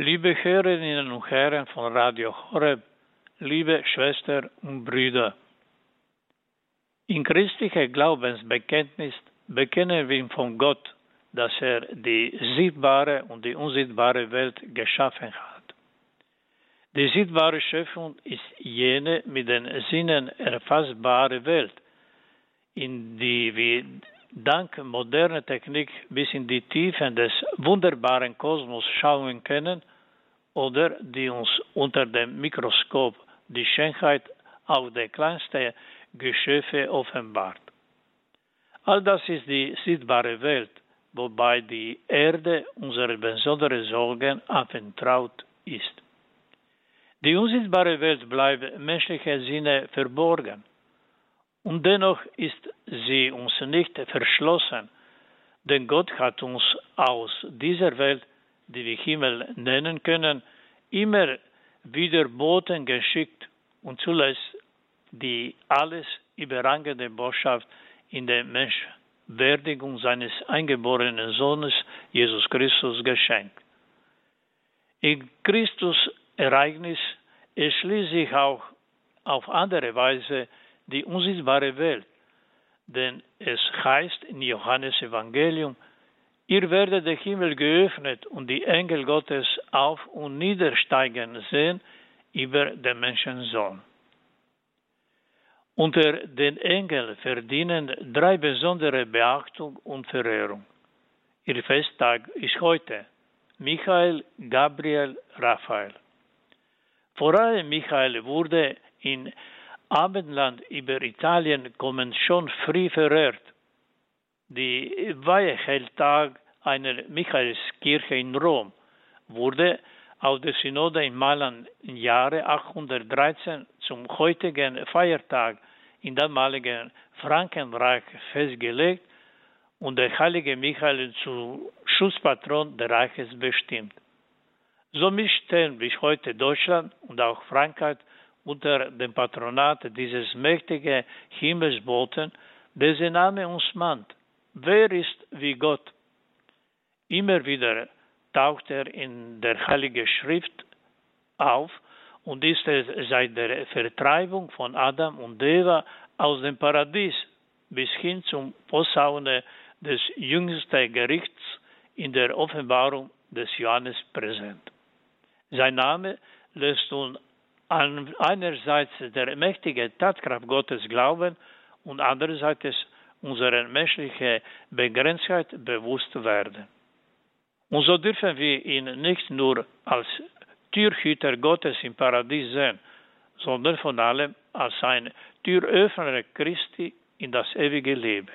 Liebe Hörerinnen und Herren von Radio Horeb, liebe Schwestern und Brüder, in christlicher Glaubensbekenntnis bekennen wir von Gott, dass er die sichtbare und die unsichtbare Welt geschaffen hat. Die sichtbare Schöpfung ist jene mit den Sinnen erfassbare Welt, in die wir dank moderner Technik bis in die Tiefen des wunderbaren Kosmos schauen können oder die uns unter dem Mikroskop die Schönheit auch der kleinsten Geschöpfe offenbart. All das ist die sichtbare Welt, wobei die Erde unsere besondere Sorgen anvertraut ist. Die unsichtbare Welt bleibt menschlicher Sinne verborgen. Und dennoch ist sie uns nicht verschlossen, denn Gott hat uns aus dieser Welt, die wir Himmel nennen können, immer wieder Boten geschickt und zuletzt die alles überragende Botschaft in der Menschwerdigung seines eingeborenen Sohnes Jesus Christus geschenkt. In Christus Ereignis erschließt sich auch auf andere Weise die unsichtbare Welt. Denn es heißt in Johannes Evangelium, ihr werdet der Himmel geöffnet und die Engel Gottes auf und niedersteigen sehen über den Menschensohn. Unter den Engeln verdienen drei besondere Beachtung und Verehrung. Ihr Festtag ist heute Michael, Gabriel, Raphael. Vor allem Michael wurde in Abendland über Italien kommen schon früh verehrt. Die Weihechelltag einer Michaelskirche in Rom wurde auf der Synode in Mailand im Jahre 813 zum heutigen Feiertag im damaligen Frankenreich festgelegt und der heilige Michael zu Schutzpatron des Reiches bestimmt. Somit stehen bis heute Deutschland und auch Frankreich unter dem Patronat dieses mächtigen Himmelsboten, dessen Name uns mahnt. Wer ist wie Gott? Immer wieder taucht er in der Heiligen Schrift auf und ist es seit der Vertreibung von Adam und Eva aus dem Paradies bis hin zum Posaune des jüngsten Gerichts in der Offenbarung des Johannes präsent. Sein Name lässt an einerseits der mächtige Tatkraft Gottes glauben und andererseits unserer menschlichen Begrenztheit bewusst werden. Und so dürfen wir ihn nicht nur als Türhüter Gottes im Paradies sehen, sondern von allem als ein Türöffner Christi in das ewige Leben.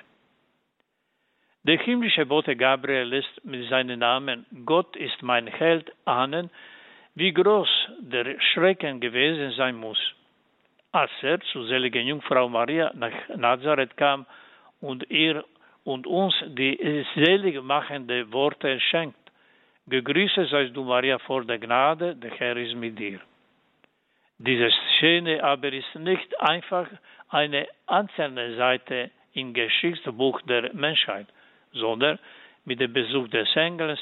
Der himmlische Bote Gabriel lässt mit seinem Namen Gott ist mein Held ahnen, wie groß der Schrecken gewesen sein muss, als er zur seligen Jungfrau Maria nach Nazareth kam und ihr und uns die selig machende Worte schenkt. Gegrüßet seist du, Maria, vor der Gnade, der Herr ist mit dir. Diese Szene aber ist nicht einfach eine einzelne Seite im Geschichtsbuch der Menschheit, sondern mit dem Besuch des Engels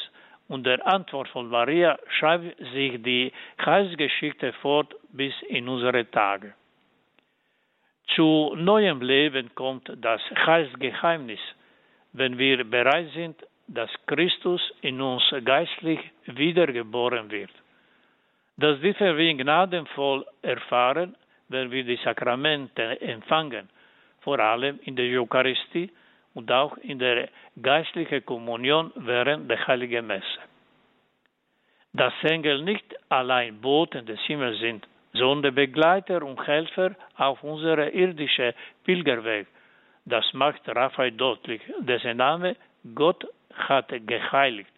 und der Antwort von Maria schreibt sich die Heilsgeschichte fort bis in unsere Tage. Zu neuem Leben kommt das Heilsgeheimnis, wenn wir bereit sind, dass Christus in uns geistlich wiedergeboren wird. Das dürfen wir gnadenvoll erfahren, wenn wir die Sakramente empfangen, vor allem in der Eucharistie und auch in der geistlichen Kommunion während der Heiligen Messe. Dass Engel nicht allein Boten des Himmels sind, sondern Begleiter und Helfer auf unserem irdischen Pilgerweg. Das macht Raphael deutlich, dessen Name Gott hat geheiligt.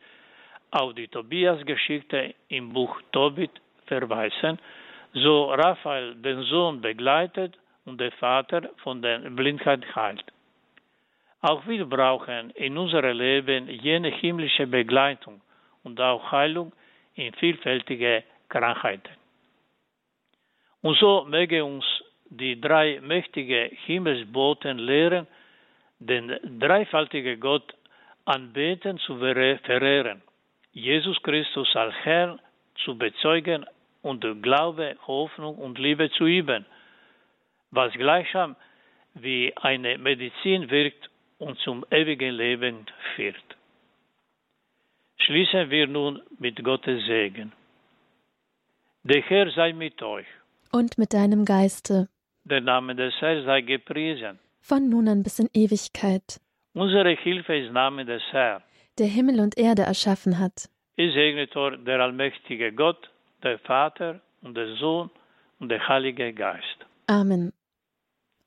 Auf die Tobias-Geschichte im Buch Tobit verweisen, so Raphael den Sohn begleitet und der Vater von der Blindheit heilt. Auch wir brauchen in unserem Leben jene himmlische Begleitung und auch Heilung in vielfältige Krankheiten. Und so möge uns die drei mächtigen Himmelsboten lehren, den dreifaltigen Gott anbeten zu verehren. Jesus Christus als Herr zu bezeugen und Glaube, Hoffnung und Liebe zu üben, was gleichsam wie eine Medizin wirkt und zum ewigen Leben führt. Schließen wir nun mit Gottes Segen. Der Herr sei mit euch. Und mit deinem Geiste. Der Name des Herrn sei gepriesen. Von nun an bis in Ewigkeit. Unsere Hilfe ist Name des Herrn. Der Himmel und Erde erschaffen hat. Ich segne euch der allmächtige Gott, der Vater und der Sohn und der Heilige Geist. Amen.